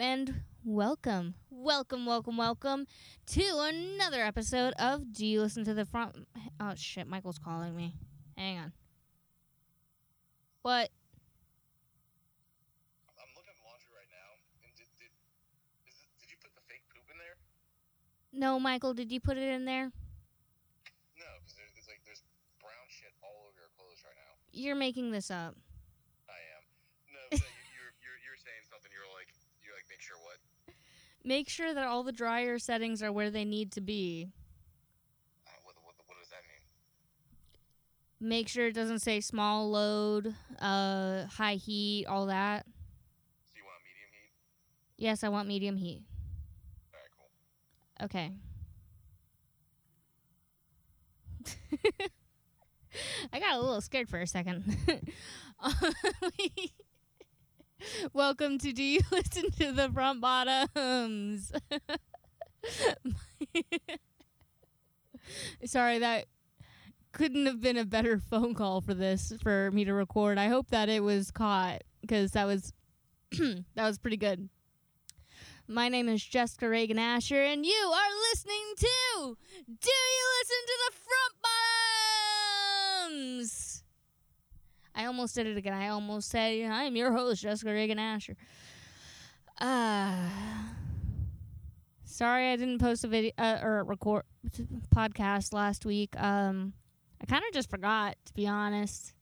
and welcome, welcome, welcome, welcome to another episode of Do You Listen to the Front? Oh shit, Michael's calling me. Hang on. What? I'm looking at laundry right now, and did did is it, did you put the fake poop in there? No, Michael, did you put it in there? No, because there's like there's brown shit all over your clothes right now. You're making this up. I am. No, no you, you're you're you're saying something. You're like you're like make sure what? Make sure that all the dryer settings are where they need to be. Uh, what, what what does that mean? Make sure it doesn't say small load, uh, high heat, all that. So you want medium heat? Yes, I want medium heat. All right, cool. Okay. I got a little scared for a second. Welcome to Do You Listen to the Front Bottoms? Sorry, that couldn't have been a better phone call for this for me to record. I hope that it was caught because that was that was pretty good. My name is Jessica Reagan Asher, and you are listening to Do You Listen to the Front Bottoms? I almost did it again. I almost said, I'm your host, Jessica Reagan Asher. Uh, sorry I didn't post a video uh, or record podcast last week. Um, I kind of just forgot, to be honest.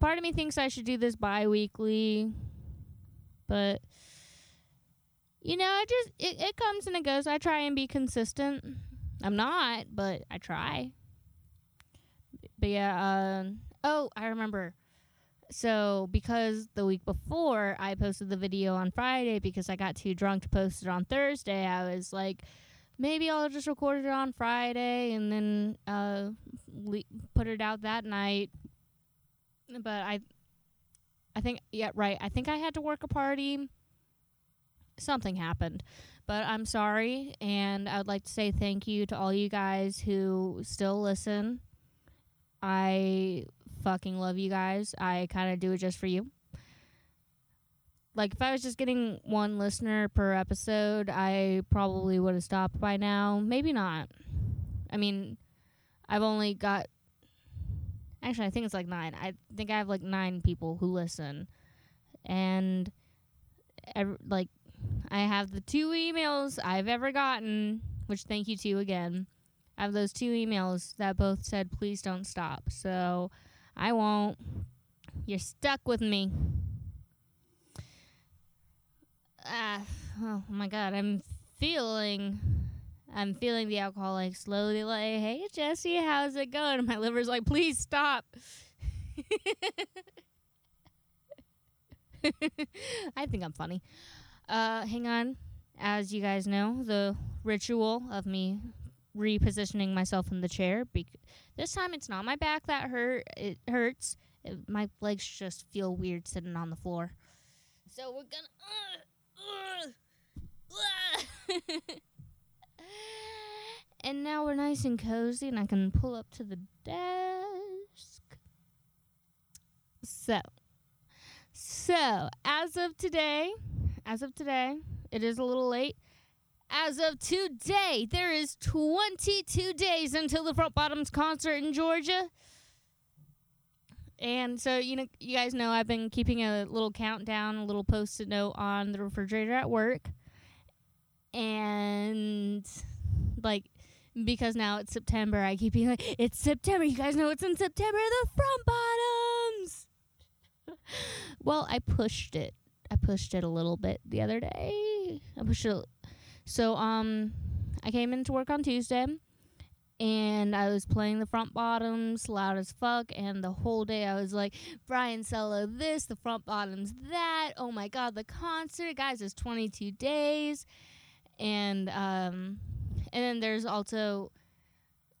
Part of me thinks I should do this bi weekly, but you know, it just it, it comes and it goes. I try and be consistent. I'm not, but I try. But yeah, uh, oh, I remember. So because the week before I posted the video on Friday because I got too drunk to post it on Thursday, I was like, maybe I'll just record it on Friday and then uh, le- put it out that night. But I, I think yeah, right. I think I had to work a party something happened. But I'm sorry, and I would like to say thank you to all you guys who still listen. I fucking love you guys. I kind of do it just for you. Like, if I was just getting one listener per episode, I probably would have stopped by now. Maybe not. I mean, I've only got. Actually, I think it's like nine. I think I have like nine people who listen. And, like, I have the two emails I've ever gotten, which thank you to again. I have those two emails that both said, please don't stop. So I won't. You're stuck with me. Ah, oh my god, I'm feeling. I'm feeling the alcohol like slowly like, hey Jesse, how's it going? And my liver's like, please stop. I think I'm funny. Uh, hang on. As you guys know, the ritual of me repositioning myself in the chair. Bec- this time, it's not my back that hurt. It hurts. It, my legs just feel weird sitting on the floor. So we're gonna. Uh, uh, and now we're nice and cozy, and I can pull up to the desk. So, so as of today, as of today, it is a little late. As of today, there is 22 days until the Front Bottoms concert in Georgia. And so, you know, you guys know I've been keeping a little countdown, a little post-it note on the refrigerator at work. And like because now it's September, I keep being like, "It's September. You guys know it's in September. The Front Bottoms." well, I pushed it I pushed it a little bit the other day. I pushed it. So um, I came into work on Tuesday, and I was playing the front bottoms loud as fuck. And the whole day I was like, Brian Sella this, the front bottoms that. Oh my god, the concert, guys! It's 22 days, and um, and then there's also.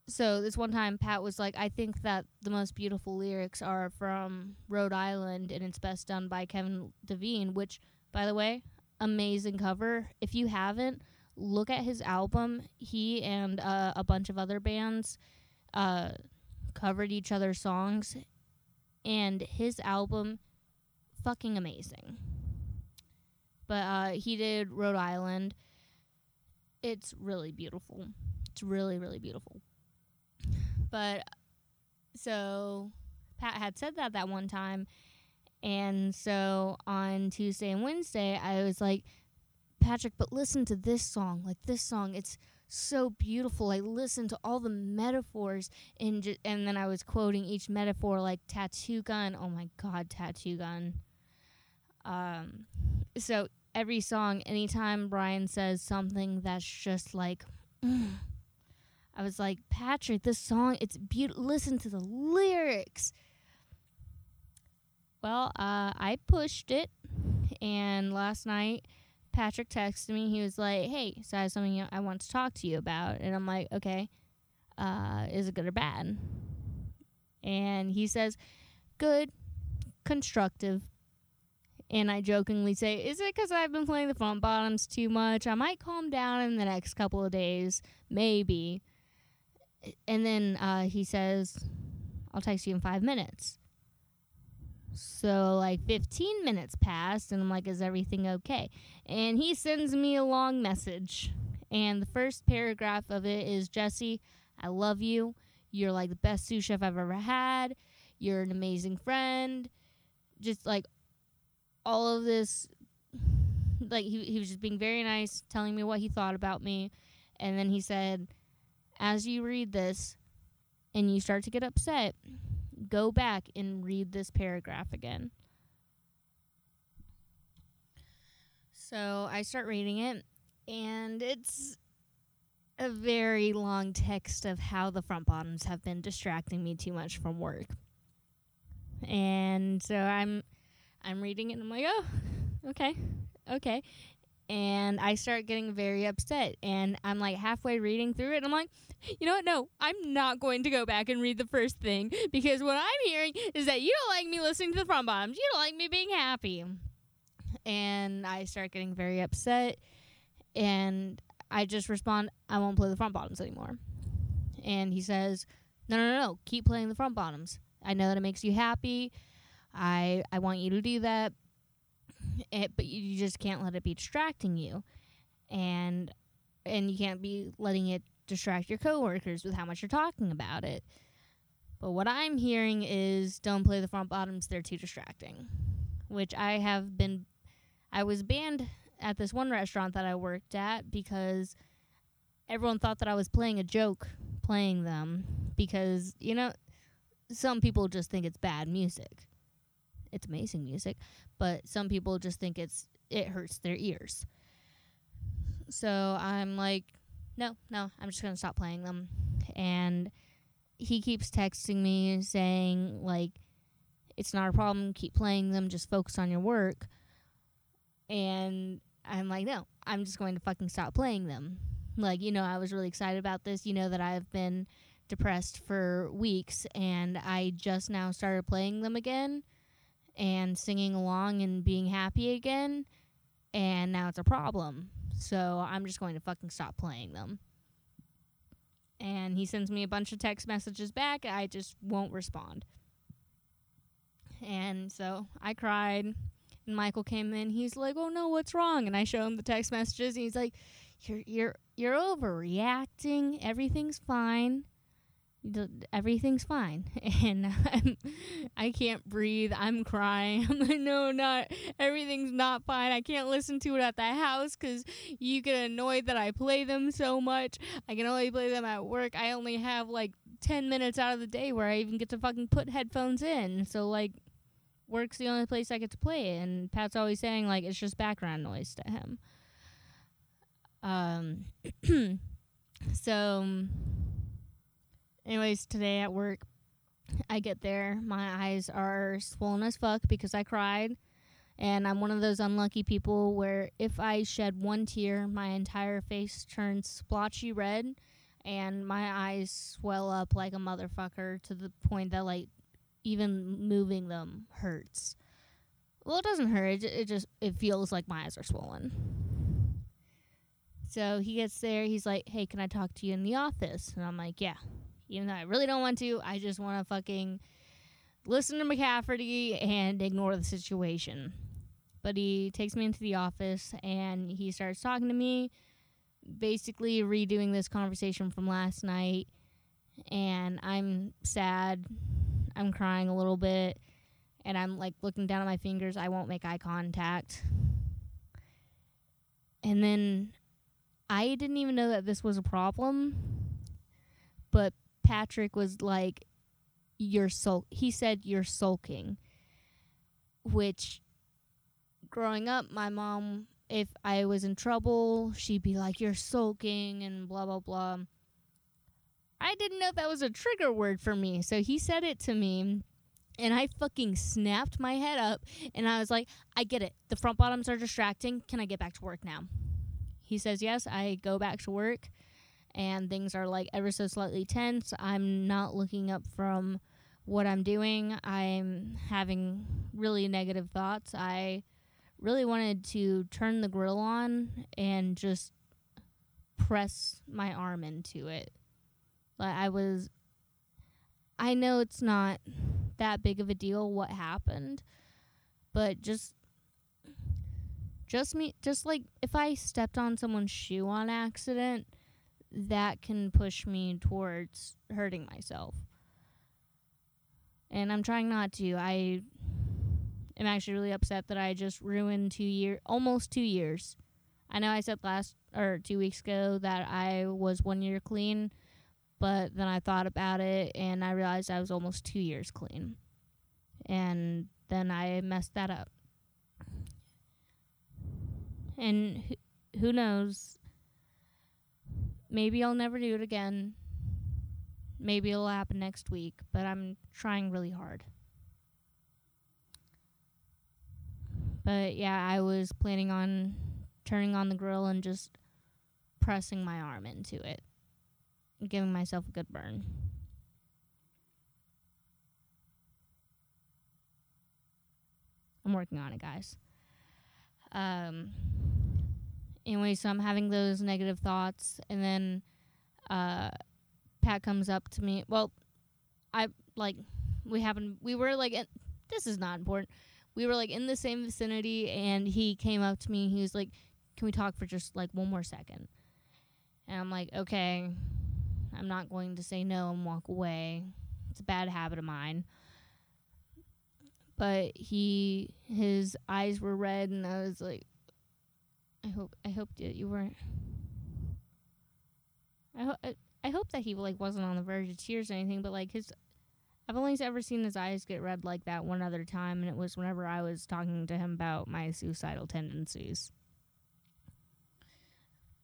So this one time, Pat was like, "I think that the most beautiful lyrics are from Rhode Island, and it's best done by Kevin Devine." Which, by the way, amazing cover. If you haven't, look at his album. He and uh, a bunch of other bands uh, covered each other's songs, and his album, fucking amazing. but uh, he did Rhode Island. It's really beautiful. It's really really beautiful. But so Pat had said that that one time, and so on Tuesday and Wednesday, I was like, Patrick, but listen to this song. Like this song, it's so beautiful. I listened to all the metaphors and ju- and then I was quoting each metaphor like tattoo gun. Oh my god, tattoo gun. Um so every song anytime Brian says something that's just like I was like, "Patrick, this song it's beautiful. Listen to the lyrics." Well, uh I pushed it and last night Patrick texted me. He was like, "Hey, so I have something I want to talk to you about," and I'm like, "Okay, uh, is it good or bad?" And he says, "Good, constructive." And I jokingly say, "Is it because I've been playing the front bottoms too much? I might calm down in the next couple of days, maybe." And then uh, he says, "I'll text you in five minutes." So like 15 minutes passed, and I'm like, "Is everything okay?" And he sends me a long message, and the first paragraph of it is, "Jesse, I love you. You're like the best sous chef I've ever had. You're an amazing friend." Just like all of this, like he he was just being very nice, telling me what he thought about me, and then he said, "As you read this, and you start to get upset." Go back and read this paragraph again. So I start reading it, and it's a very long text of how the front bottoms have been distracting me too much from work. And so I'm I'm reading it and I'm like, "Oh, okay. Okay." And I start getting very upset and I'm like halfway reading through it and I'm like, you know what? No, I'm not going to go back and read the first thing because what I'm hearing is that you don't like me listening to the front bottoms. You don't like me being happy. And I start getting very upset and I just respond, I won't play the front bottoms anymore. And he says, No, no, no, no, keep playing the front bottoms. I know that it makes you happy. I I want you to do that. It, but you just can't let it be distracting you. And and you can't be letting it distract your coworkers with how much you're talking about it. But what I'm hearing is don't play the front bottoms, they're too distracting. Which I have been I was banned at this one restaurant that I worked at because everyone thought that I was playing a joke playing them because, you know, some people just think it's bad music. It's amazing music, but some people just think it's it hurts their ears. So I'm like, no, no, I'm just gonna stop playing them. And he keeps texting me saying like, it's not a problem. Keep playing them. Just focus on your work. And I'm like, no, I'm just going to fucking stop playing them. Like, you know, I was really excited about this. You know that I've been depressed for weeks and I just now started playing them again and singing along and being happy again. And now it's a problem. So I'm just going to fucking stop playing them. And he sends me a bunch of text messages back. I just won't respond. And so I cried. And Michael came in. He's like, "Oh no, what's wrong?" And I show him the text messages. And he's like, "You're you're you're overreacting. Everything's fine. Everything's fine." And I'm, I can't breathe. I'm crying. I'm like, "No, not everything's not fine. I can't listen to it at the house because you get annoyed that I play them so much. I can only play them at work. I only have like." 10 minutes out of the day where I even get to fucking put headphones in. So, like, work's the only place I get to play it. And Pat's always saying, like, it's just background noise to him. Um, so, anyways, today at work, I get there. My eyes are swollen as fuck because I cried. And I'm one of those unlucky people where if I shed one tear, my entire face turns splotchy red and my eyes swell up like a motherfucker to the point that, like, even moving them hurts. Well, it doesn't hurt. It, it just it feels like my eyes are swollen. So he gets there. He's like, "Hey, can I talk to you in the office?" And I'm like, "Yeah." Even though I really don't want to, I just want to fucking listen to McCafferty and ignore the situation. But he takes me into the office and he starts talking to me, basically redoing this conversation from last night. And I'm sad. I'm crying a little bit. And I'm like looking down at my fingers. I won't make eye contact. And then I didn't even know that this was a problem. But Patrick was like, You're sul he said you're sulking. Which growing up, my mom, if I was in trouble, she'd be like, You're sulking and blah blah blah. I didn't know that was a trigger word for me. So he said it to me and I fucking snapped my head up and I was like, I get it. The front bottoms are distracting. Can I get back to work now? He says yes. I go back to work and things are like ever so slightly tense. I'm not looking up from what I'm doing. I'm having really negative thoughts. I really wanted to turn the grill on and just press my arm into it. Like I was I know it's not that big of a deal what happened, but just just me just like if I stepped on someone's shoe on accident, that can push me towards hurting myself. And I'm trying not to. I am actually really upset that I just ruined 2 year almost 2 years. I know I said last or 2 weeks ago that I was 1 year clean, but then I thought about it and I realized I was almost 2 years clean. And then I messed that up. And who knows? Maybe I'll never do it again. Maybe it'll happen next week, but I'm trying really hard. But yeah, I was planning on turning on the grill and just pressing my arm into it, giving myself a good burn. I'm working on it, guys. Um, anyway, so I'm having those negative thoughts, and then uh, Pat comes up to me. Well, I like we happened. we were like in, this is not important. We were like in the same vicinity, and he came up to me. He was like, "Can we talk for just like one more second? And I'm like, "Okay." I'm not going to say no and walk away. It's a bad habit of mine. But he his eyes were red and I was like I hope I hope that you weren't I hope I, I hope that he like wasn't on the verge of tears or anything, but like his I've only ever seen his eyes get red like that one other time, and it was whenever I was talking to him about my suicidal tendencies.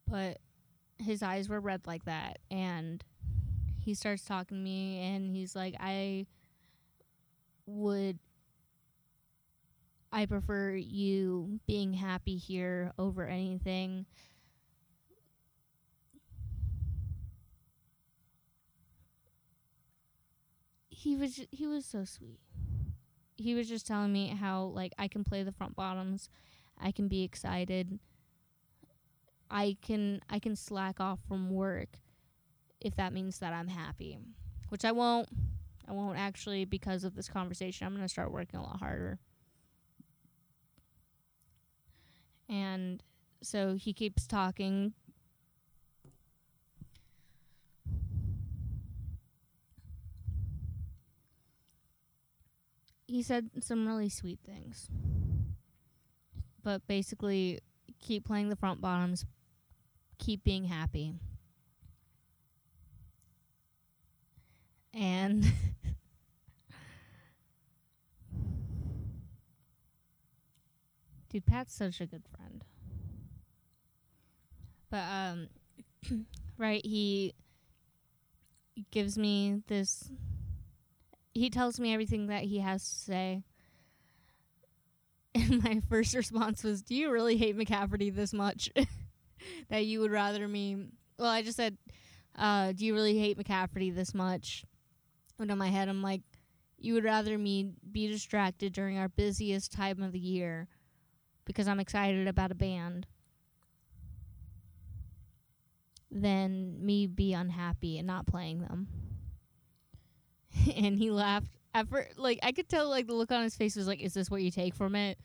But his eyes were red like that, and he starts talking to me, and he's like, I would. I prefer you being happy here over anything. he was he was so sweet. He was just telling me how like I can play the front bottoms, I can be excited. I can I can slack off from work if that means that I'm happy, which I won't. I won't actually because of this conversation. I'm going to start working a lot harder. And so he keeps talking he said some really sweet things. But basically, keep playing the front bottoms, keep being happy. And Dude, Pat's such a good friend. But um right, he gives me this he tells me everything that he has to say. And my first response was, "Do you really hate McCafferty this much that you would rather me?" Well, I just said, uh, "Do you really hate McCafferty this much?" And in my head, I'm like, "You would rather me be distracted during our busiest time of the year because I'm excited about a band." Than me be unhappy and not playing them. and he laughed at first like i could tell like the look on his face was like is this what you take from it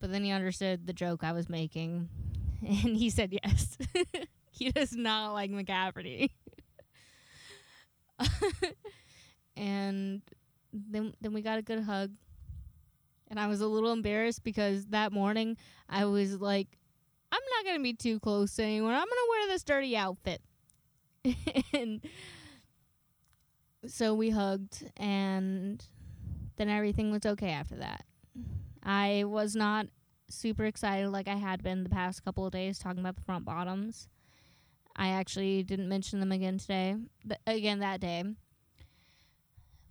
But then he understood the joke I was making, and he said yes. he does not like McCafferty. and then then we got a good hug. And I was a little embarrassed because that morning I was like, I'm not gonna be too close to anyone. I'm gonna wear this dirty outfit. and so we hugged and then everything was okay after that. I was not super excited like I had been the past couple of days talking about the front bottoms. I actually didn't mention them again today, th- again that day.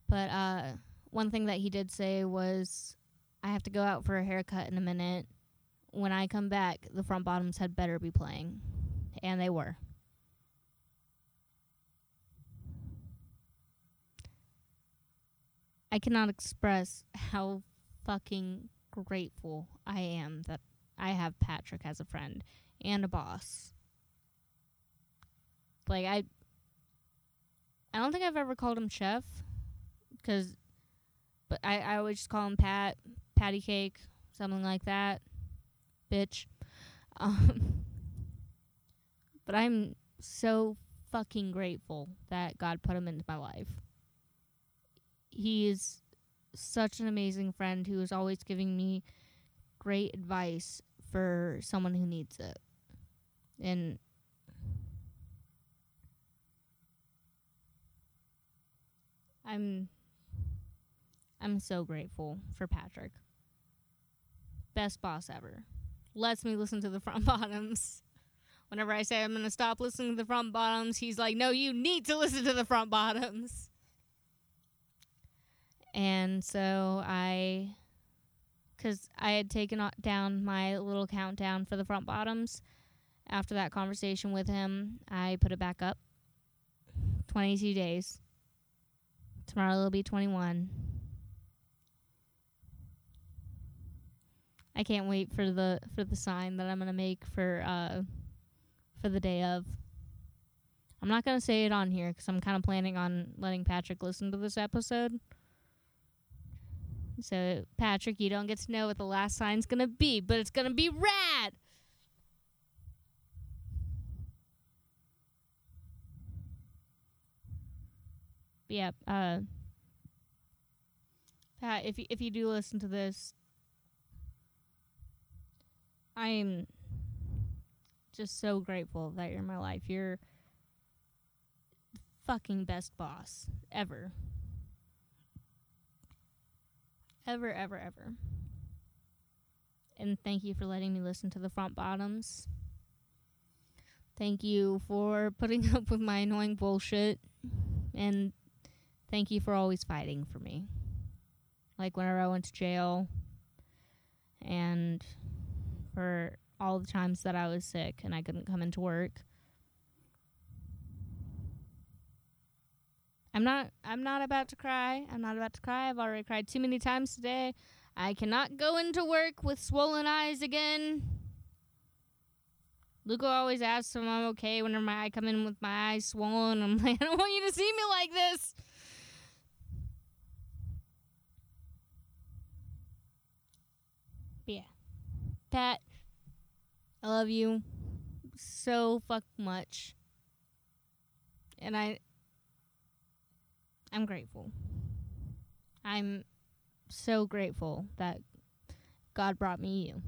But uh, one thing that he did say was, I have to go out for a haircut in a minute. When I come back, the front bottoms had better be playing. And they were. I cannot express how fucking grateful I am that I have Patrick as a friend and a boss. Like I I don't think I've ever called him chef cuz but I I always just call him Pat, patty cake, something like that. Bitch. Um but I'm so fucking grateful that God put him into my life. He is such an amazing friend who is always giving me great advice for someone who needs it. And I'm I'm so grateful for Patrick. Best boss ever. Lets me listen to the front bottoms. Whenever I say I'm going to stop listening to the front bottoms, he's like, "No, you need to listen to the front bottoms." And so I, because I had taken down my little countdown for the front bottoms after that conversation with him, I put it back up. 22 days. Tomorrow it'll be 21. I can't wait for the for the sign that I'm gonna make for uh for the day of. I'm not gonna say it on here because I'm kind of planning on letting Patrick listen to this episode. So, Patrick, you don't get to know what the last sign's to be, but it's to be rad. Yeah, uh Pat, if you, if you do listen to this, I'm just so grateful that you're in my life. You're fucking best boss ever ever, ever, ever. And thank you for letting me listen to the front bottoms. Thank you for putting up with my annoying bullshit. And thank you for always fighting for me. Like whenever I went to jail, and for all the times that I was sick and I couldn't come into work. I'm not I'm not about to cry. I'm not about to cry. I've already cried too many times today. I cannot go into work with swollen eyes again. Luca always asks if I'm okay whenever I come in with my eyes swollen. I'm like, I don't want you to see me like this. But yeah. Pat, I love you so fuck much. And I I'm grateful. I'm so grateful that God brought me you.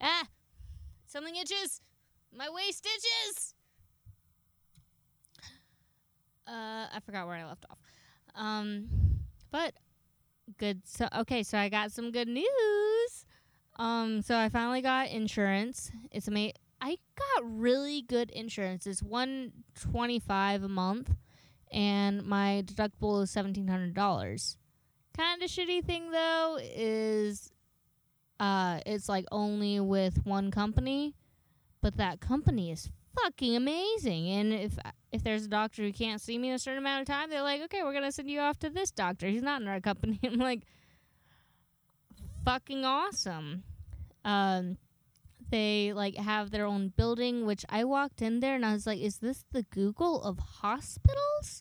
Ah! Something itches! My waist itches! Uh, I forgot where I left off. Um, but good. So, okay, so I got some good news. Um, so I finally got insurance. It's ama- I got really good insurance. It's one twenty five a month and my deductible is seventeen hundred dollars. Kind of shitty thing though is, uh, it's like only with one company, but that company is fucking amazing. And if if there's a doctor who can't see me in a certain amount of time, they're like, okay, we're gonna send you off to this doctor. He's not in our company. I'm like, fucking awesome. Um, they like have their own building which i walked in there and i was like is this the google of hospitals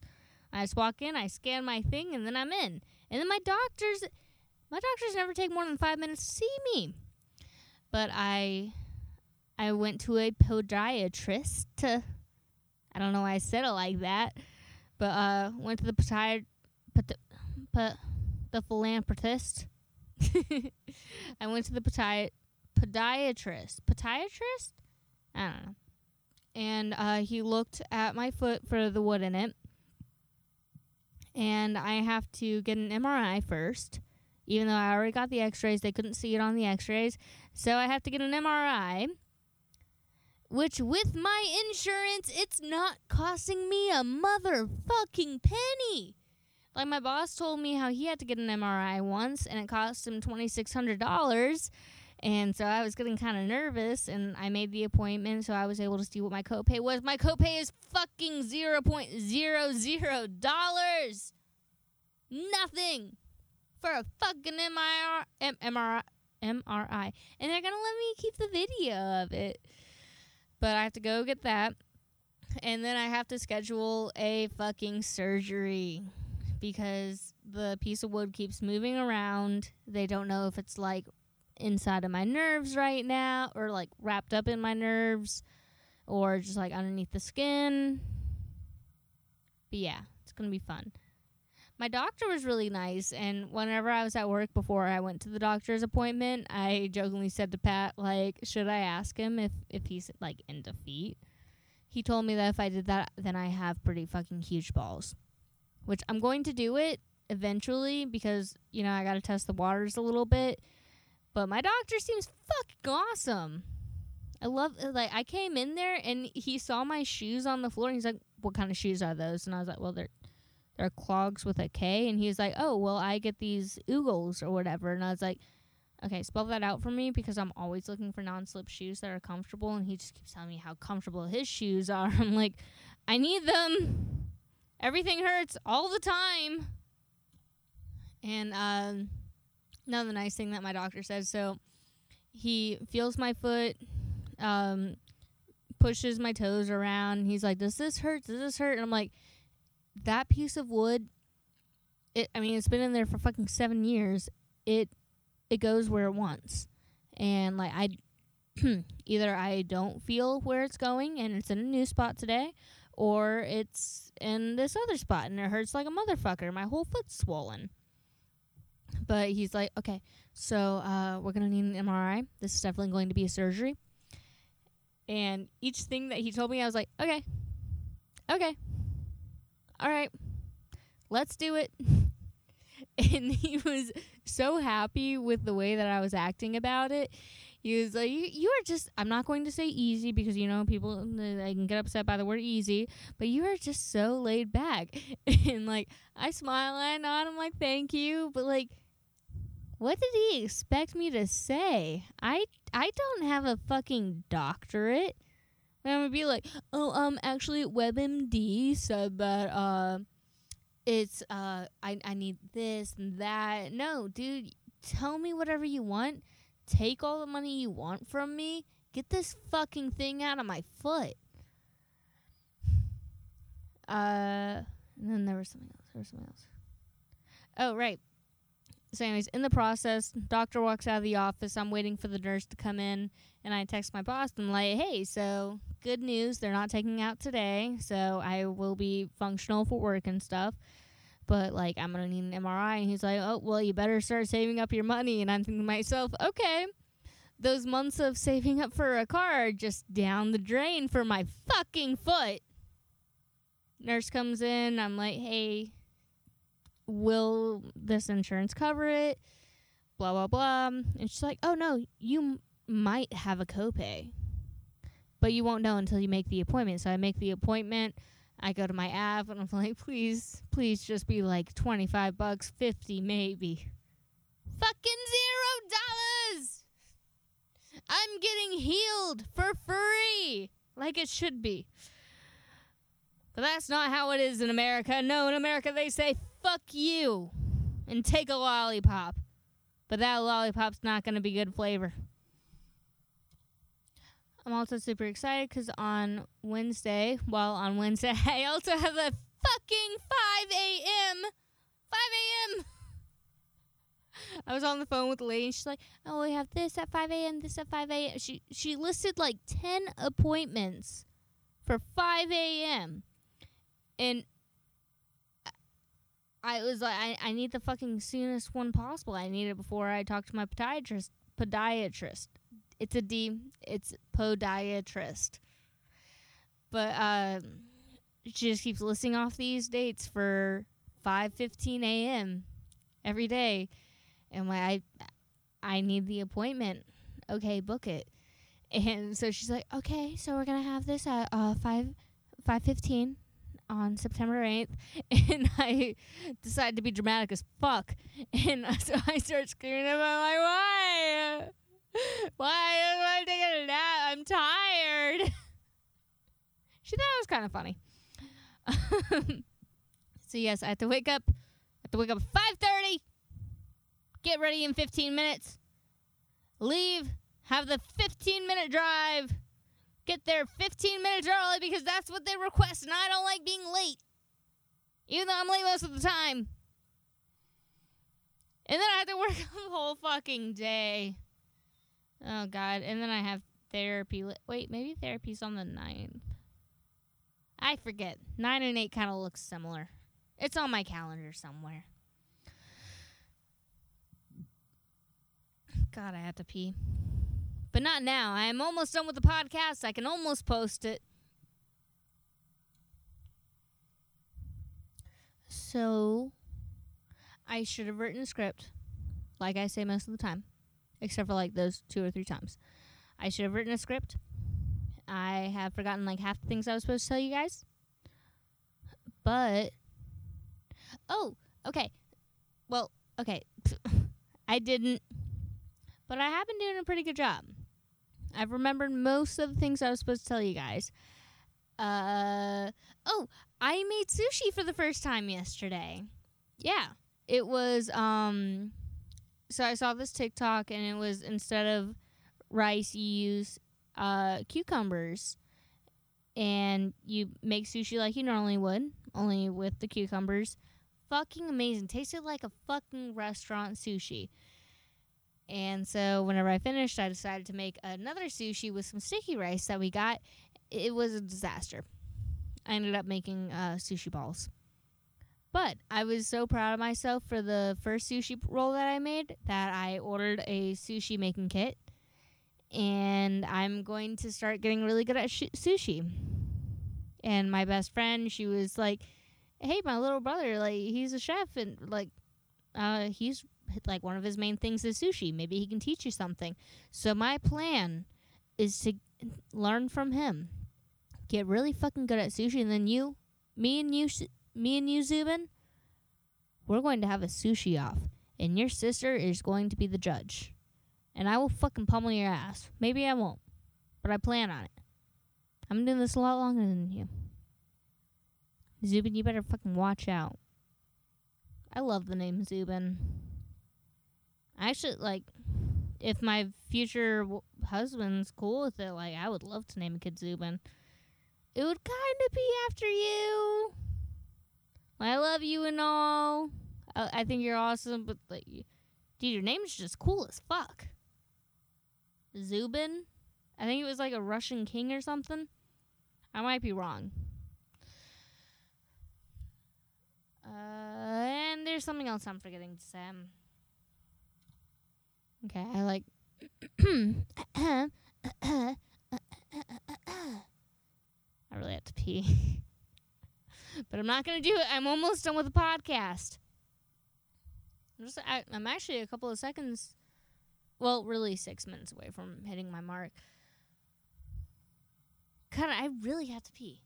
i just walk in i scan my thing and then i'm in and then my doctors My doctors never take more than five minutes to see me. But I I went to a podiatrist. To, I don't know why I said it like that. But uh went to the podiatrist the philanthropist. I went to the podi- podiatrist. Podiatrist? I don't know. And uh, he looked at my foot for the wood in it. And I have to get an MRI first. Even though I already got the x rays, they couldn't see it on the x rays. So I have to get an MRI. Which, with my insurance, it's not costing me a motherfucking penny. Like my boss told me how he had to get an MRI once and it cost him $2600 and so I was getting kind of nervous and I made the appointment so I was able to see what my copay was. My copay is fucking $0.00 Nothing for a fucking MRI, MRI MRI. And they're going to let me keep the video of it. But I have to go get that. And then I have to schedule a fucking surgery because the piece of wood keeps moving around. They don't know if it's like inside of my nerves right now or like wrapped up in my nerves or just like underneath the skin. But yeah, it's going to be fun. My doctor was really nice, and whenever I was at work before I went to the doctor's appointment, I jokingly said to Pat, like, should I ask him if, if he's like into feet? He told me that if I did that, then I have pretty fucking huge balls which I'm going to do it eventually because, you know, I got to test the waters a little bit. But my doctor seems fucking awesome. I love uh, like I came in there and he saw my shoes on the floor and he's like, "What kind of shoes are those?" And I was like, "Well, they're they're clogs with a K." And he was like, "Oh, well, I get these oogles or whatever." And I was like, "Okay, spell that out for me because I'm always looking for non-slip shoes that are comfortable." And he just keeps telling me how comfortable his shoes are. I'm like, "I need them." Everything hurts all the time. And um, another nice thing that my doctor says so he feels my foot, um, pushes my toes around. He's like, Does this hurt? Does this hurt? And I'm like, That piece of wood, it, I mean, it's been in there for fucking seven years. It it goes where it wants. And like I either I don't feel where it's going and it's in a new spot today, or it's in this other spot and it hurts like a motherfucker. My whole foot's swollen. But he's like, okay, so uh, we're going to need an MRI. This is definitely going to be a surgery. And each thing that he told me, I was like, okay, okay, all right, let's do it. and he was so happy with the way that I was acting about it. He was like, you, you are just, I'm not going to say easy because, you know, people, i can get upset by the word easy, but you are just so laid back. and, like, I smile and nod. I'm like, thank you. But, like, what did he expect me to say? I, I don't have a fucking doctorate. And I'm gonna be like, oh, um, actually, WebMD said that, uh, it's, uh, I, I need this and that. No, dude, tell me whatever you want take all the money you want from me. Get this fucking thing out of my foot. Uh, and then there was something else. There was something else. Oh, right. So, anyways, in the process, doctor walks out of the office. I'm waiting for the nurse to come in, and I text my boss and like, "Hey, so good news. They're not taking out today, so I will be functional for work and stuff." But like I'm gonna need an MRI. And he's like, oh, well, you better start saving up your money. And I'm thinking to myself, okay, those months of saving up for a car are just down the drain for my fucking foot. Nurse comes in. I'm like, hey, will this insurance cover it? Blah, blah, blah. And she's like, oh, no, you m- might have a copay, but you won't know until you make the appointment. So I make the appointment. I go to my app and I'm like, please, please just be like 25 bucks, 50 maybe. Fucking zero dollars! I'm getting healed for free, like it should be. But that's not how it is in America. No, in America they say, fuck you, and take a lollipop. But that lollipop's not to be good flavor. I'm also super excited because on Wednesday, well, on Wednesday, I also have a fucking 5 a.m. 5 a.m. I was on the phone with the lady, and she's like, "Oh, we have this at 5 a.m., this at 5 a.m." She she listed like 10 appointments for 5 a.m. and I was like, I, I need the fucking soonest one possible. I need it before I talk to my podiatrist. Podiatrist. It's a D. It's podiatrist. But uh, she just keeps listing off these dates for 5:15 a.m. every day, and when I I need the appointment. Okay, book it. And so she's like, okay, so we're gonna have this at uh, five five fifteen on September 8th, and I decided to be dramatic as fuck. And so I start screaming at my like, why? Why don't I take a nap? I'm tired. she thought it was kind of funny. so yes, I have to wake up. I have to wake up at 5:30. Get ready in 15 minutes. Leave. Have the 15 minute drive get there 15 minutes early because that's what they request, and I don't like being late. Even though I'm late most of the time. And then I have to work the whole fucking day. Oh, God. And then I have therapy. Wait, maybe therapy's on the 9th. I forget. 9 and 8 kind of looks similar. It's on my calendar somewhere. God, I have to pee. But not now. I am almost done with the podcast. I can almost post it. So, I should have written a script, like I say most of the time, except for like those two or three times. I should have written a script. I have forgotten like half the things I was supposed to tell you guys. But, oh, okay. Well, okay. I didn't, but I have been doing a pretty good job. I've remembered most of the things I was supposed to tell you guys. Uh oh, I made sushi for the first time yesterday. Yeah. It was um so I saw this TikTok and it was instead of rice you use uh cucumbers and you make sushi like you normally would, only with the cucumbers. Fucking amazing. Tasted like a fucking restaurant sushi. And so whenever I finished, I decided to make another sushi with some sticky rice that we got. It was a disaster. I ended up making uh, sushi balls. But I was so proud of myself for the first sushi roll that I made that I ordered a sushi making kit. And I'm going to start getting really good at sh- sushi. And my best friend, she was like, "Hey, my little brother, like he's a chef, and like, uh, he's like one of his main things is sushi. Maybe he can teach you something. So my plan is to learn from him, get really fucking good at sushi, and then you, me and you, me and you, Zubin, we're going to have a sushi off, and your sister is going to be the judge, and I will fucking pummel your ass. Maybe I won't, but I plan on it. I'm doing this a lot longer than you. Zubin, you better fucking watch out. I love the name Zubin. I actually like if my future w- husband's cool with it. Like, I would love to name a kid Zubin. It would kind of be after you. I love you and all. I, I think you're awesome, but like, dude, your name's just cool as fuck. Zubin. I think it was like a Russian king or something. I might be wrong. Uh, and there's something else I'm forgetting to say. Um, Okay, I like. I really have to pee. But I'm not to do it. I'm almost done with the podcast. I'm just I, I'm actually a couple of seconds well, really 6 minutes away from hitting my mark. God, I really have to pee.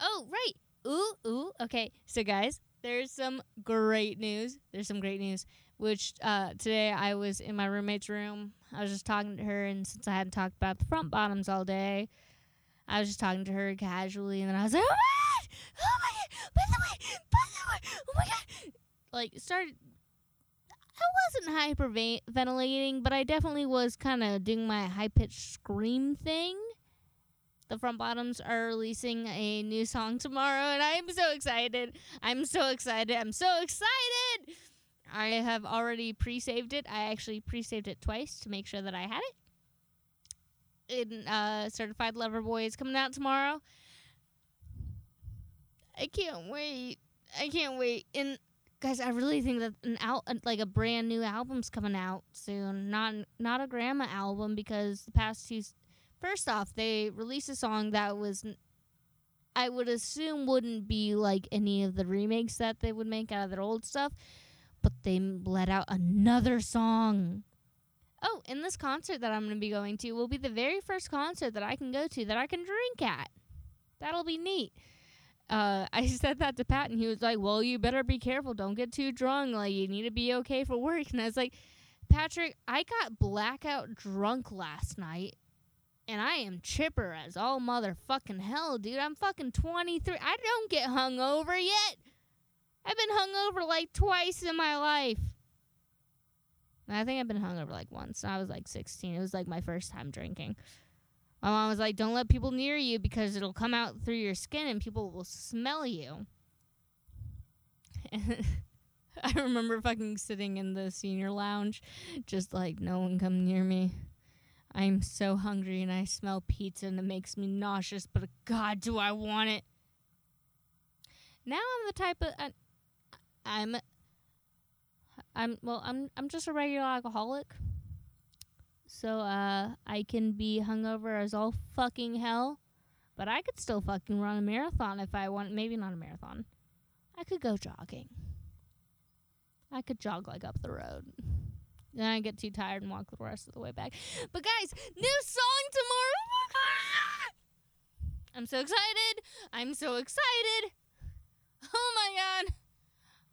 Oh, right. Ooh, ooh. Okay, so guys, there's some great news. There's some great news. Which uh, today I was in my roommate's room. I was just talking to her, and since I hadn't talked about the front bottoms all day, I was just talking to her casually, and then I was like, "Oh my god! Oh my god! By the way, by the way, oh my god!" Like started. I wasn't hyperventilating, but I definitely was kind of doing my high pitched scream thing. The Front Bottoms are releasing a new song tomorrow, and I'm so excited. I'm so excited. I'm so excited. I have already pre-saved it. I actually pre-saved it twice to make sure that I had it. In uh, Certified Lover Boy is coming out tomorrow. I can't wait. I can't wait. And guys, I really think that an out like a brand new album's coming out soon. Not not a grandma album because the past two. First off, they released a song that was. I would assume wouldn't be like any of the remakes that they would make out of their old stuff, but they let out another song. Oh, and this concert that I'm going to be going to will be the very first concert that I can go to that I can drink at. That'll be neat uh, I said that to Pat, and he was like, "Well, you better be careful. Don't get too drunk. Like, you need to be okay for work." And I was like, "Patrick, I got blackout drunk last night, and I am chipper as all motherfucking hell, dude. I'm fucking 23. I don't get hungover yet. I've been hungover like twice in my life. And I think I've been hungover like once. I was like 16. It was like my first time drinking." My mom was like, "Don't let people near you because it'll come out through your skin and people will smell you." And I remember fucking sitting in the senior lounge, just like, "No one come near me. I'm so hungry and I smell pizza and it makes me nauseous, but God, do I want it." Now I'm the type of I, I'm I'm well, I'm I'm just a regular alcoholic. So uh I can be hungover as all fucking hell, but I could still fucking run a marathon if I want maybe not a marathon. I could go jogging. I could jog like up the road. Then I get too tired and walk the rest of the way back. But guys, new song tomorrow. I'm so excited. I'm so excited. Oh my god.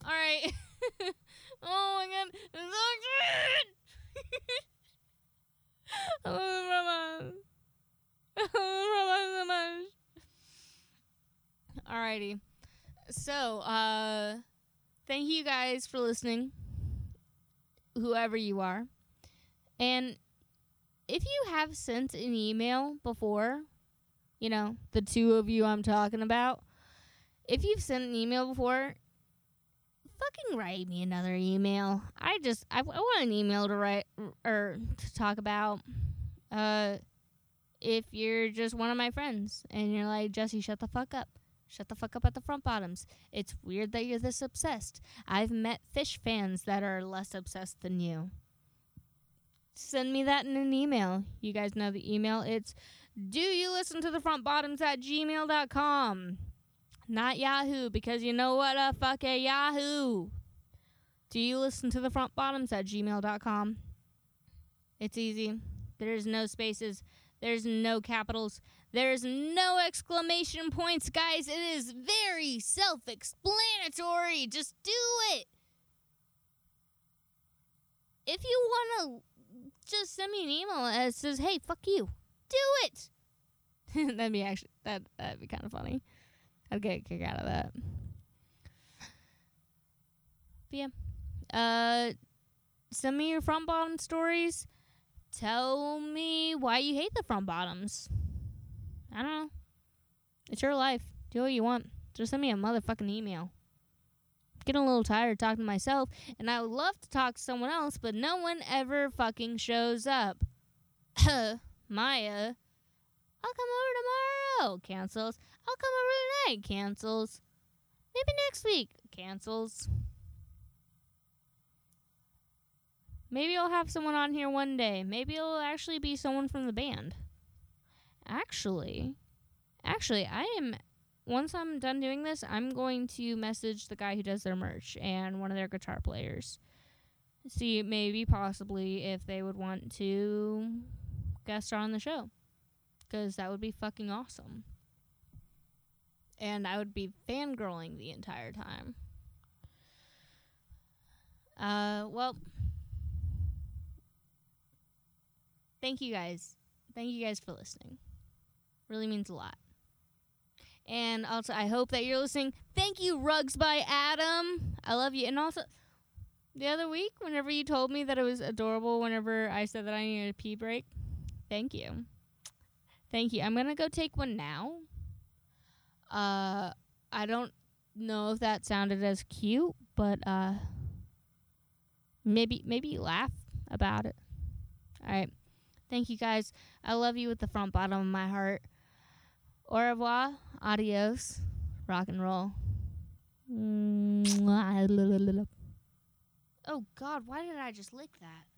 All right. oh my god. I'm so excited. I love Rama. I love Rama so much. Alrighty. So, uh, thank you guys for listening, whoever you are. And if you have sent an email before, you know, the two of you I'm talking about, if you've sent an email before, fucking write me another email. I just I, I want an email to write or to talk about. Uh, if you're just one of my friends and you're like Jesse, shut the fuck up. Shut the fuck up at the front bottoms. It's weird that you're this obsessed. I've met Phish fans that are less obsessed than you. Send me that in an email. You guys know the email. It's do you listen to the front bottoms at gmail.com. Not Yahoo, because you know what a fuck a Yahoo. Do you listen to the front bottoms at gmail.com? It's easy. There's no spaces. There's no capitals. There's no exclamation points, guys. It is very self explanatory. Just do it. If you want to just send me an email that says, hey, fuck you, do it. that'd be actually, that, that'd be kind of funny. I'd get a kick out of that. But yeah. Uh, send me your front bottom stories. Tell me why you hate the front bottoms. I don't know. It's your life. Do what you want. Just send me a motherfucking email. Getting a little tired of talking to myself, and I would love to talk to someone else, but no one ever fucking shows up. Maya, I'll come over tomorrow. Cancels. I'll come over tonight. Cancels. Maybe next week. Cancels. Maybe I'll have someone on here one day. Maybe it'll actually be someone from the band. Actually, actually, I am. Once I'm done doing this, I'm going to message the guy who does their merch and one of their guitar players. See, maybe, possibly, if they would want to guest on the show. Because that would be fucking awesome. And I would be fangirling the entire time. Uh, well, thank you guys. Thank you guys for listening. Really means a lot. And also, I hope that you're listening. Thank you, Rugs by Adam. I love you. And also, the other week, whenever you told me that it was adorable, whenever I said that I needed a pee break, thank you. Thank you. I'm going to go take one now. Uh, I don't know if that sounded as cute, but uh, maybe maybe laugh about it. All right. Thank you guys. I love you with the front bottom of my heart. Au revoir. Adios. Rock and roll. Oh God, why did I just lick that?